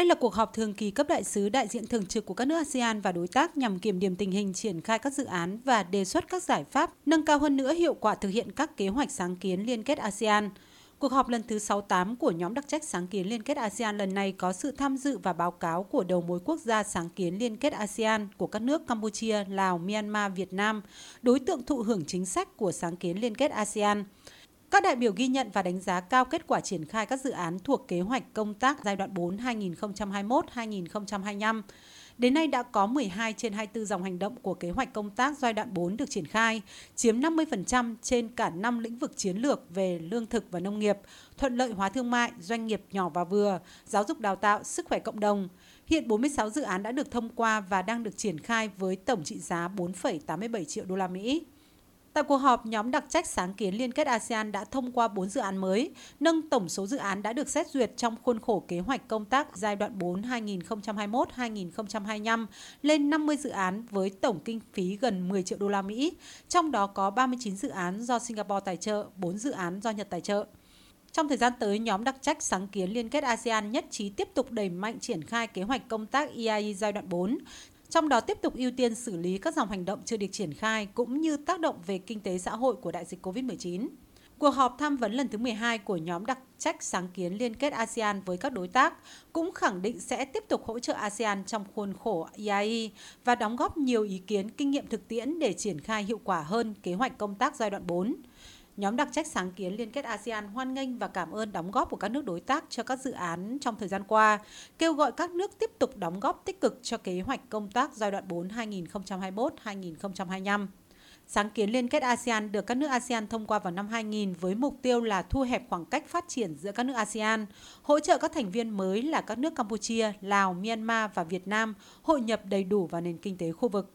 Đây là cuộc họp thường kỳ cấp đại sứ đại diện thường trực của các nước ASEAN và đối tác nhằm kiểm điểm tình hình triển khai các dự án và đề xuất các giải pháp nâng cao hơn nữa hiệu quả thực hiện các kế hoạch sáng kiến liên kết ASEAN. Cuộc họp lần thứ 68 của nhóm đặc trách sáng kiến liên kết ASEAN lần này có sự tham dự và báo cáo của đầu mối quốc gia sáng kiến liên kết ASEAN của các nước Campuchia, Lào, Myanmar, Việt Nam, đối tượng thụ hưởng chính sách của sáng kiến liên kết ASEAN. Các đại biểu ghi nhận và đánh giá cao kết quả triển khai các dự án thuộc kế hoạch công tác giai đoạn 4 2021-2025. Đến nay đã có 12 trên 24 dòng hành động của kế hoạch công tác giai đoạn 4 được triển khai, chiếm 50% trên cả 5 lĩnh vực chiến lược về lương thực và nông nghiệp, thuận lợi hóa thương mại, doanh nghiệp nhỏ và vừa, giáo dục đào tạo, sức khỏe cộng đồng. Hiện 46 dự án đã được thông qua và đang được triển khai với tổng trị giá 4,87 triệu đô la Mỹ. Tại cuộc họp, nhóm đặc trách sáng kiến liên kết ASEAN đã thông qua 4 dự án mới, nâng tổng số dự án đã được xét duyệt trong khuôn khổ kế hoạch công tác giai đoạn 4 2021-2025 lên 50 dự án với tổng kinh phí gần 10 triệu đô la Mỹ, trong đó có 39 dự án do Singapore tài trợ, 4 dự án do Nhật tài trợ. Trong thời gian tới, nhóm đặc trách sáng kiến liên kết ASEAN nhất trí tiếp tục đẩy mạnh triển khai kế hoạch công tác EIE giai đoạn 4, trong đó tiếp tục ưu tiên xử lý các dòng hành động chưa được triển khai cũng như tác động về kinh tế xã hội của đại dịch COVID-19. Cuộc họp tham vấn lần thứ 12 của nhóm đặc trách sáng kiến liên kết ASEAN với các đối tác cũng khẳng định sẽ tiếp tục hỗ trợ ASEAN trong khuôn khổ EIE và đóng góp nhiều ý kiến kinh nghiệm thực tiễn để triển khai hiệu quả hơn kế hoạch công tác giai đoạn 4. Nhóm đặc trách sáng kiến liên kết ASEAN hoan nghênh và cảm ơn đóng góp của các nước đối tác cho các dự án trong thời gian qua, kêu gọi các nước tiếp tục đóng góp tích cực cho kế hoạch công tác giai đoạn 4 2021-2025. Sáng kiến liên kết ASEAN được các nước ASEAN thông qua vào năm 2000 với mục tiêu là thu hẹp khoảng cách phát triển giữa các nước ASEAN, hỗ trợ các thành viên mới là các nước Campuchia, Lào, Myanmar và Việt Nam hội nhập đầy đủ vào nền kinh tế khu vực.